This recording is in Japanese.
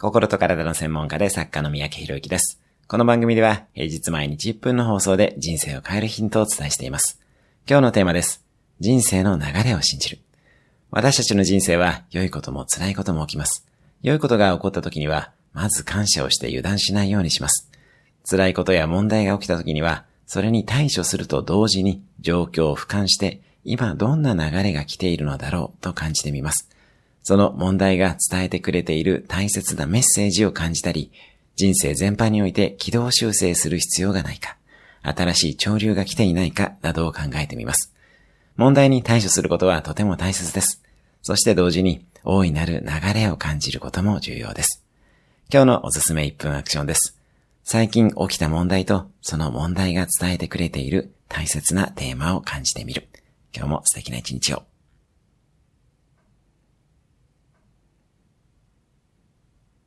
心と体の専門家で作家の三宅博之です。この番組では平日毎日1分の放送で人生を変えるヒントをお伝えしています。今日のテーマです。人生の流れを信じる。私たちの人生は良いことも辛いことも起きます。良いことが起こった時には、まず感謝をして油断しないようにします。辛いことや問題が起きた時には、それに対処すると同時に状況を俯瞰して、今どんな流れが来ているのだろうと感じてみます。その問題が伝えてくれている大切なメッセージを感じたり、人生全般において軌道修正する必要がないか、新しい潮流が来ていないかなどを考えてみます。問題に対処することはとても大切です。そして同時に大いなる流れを感じることも重要です。今日のおすすめ1分アクションです。最近起きた問題とその問題が伝えてくれている大切なテーマを感じてみる。今日も素敵な一日を。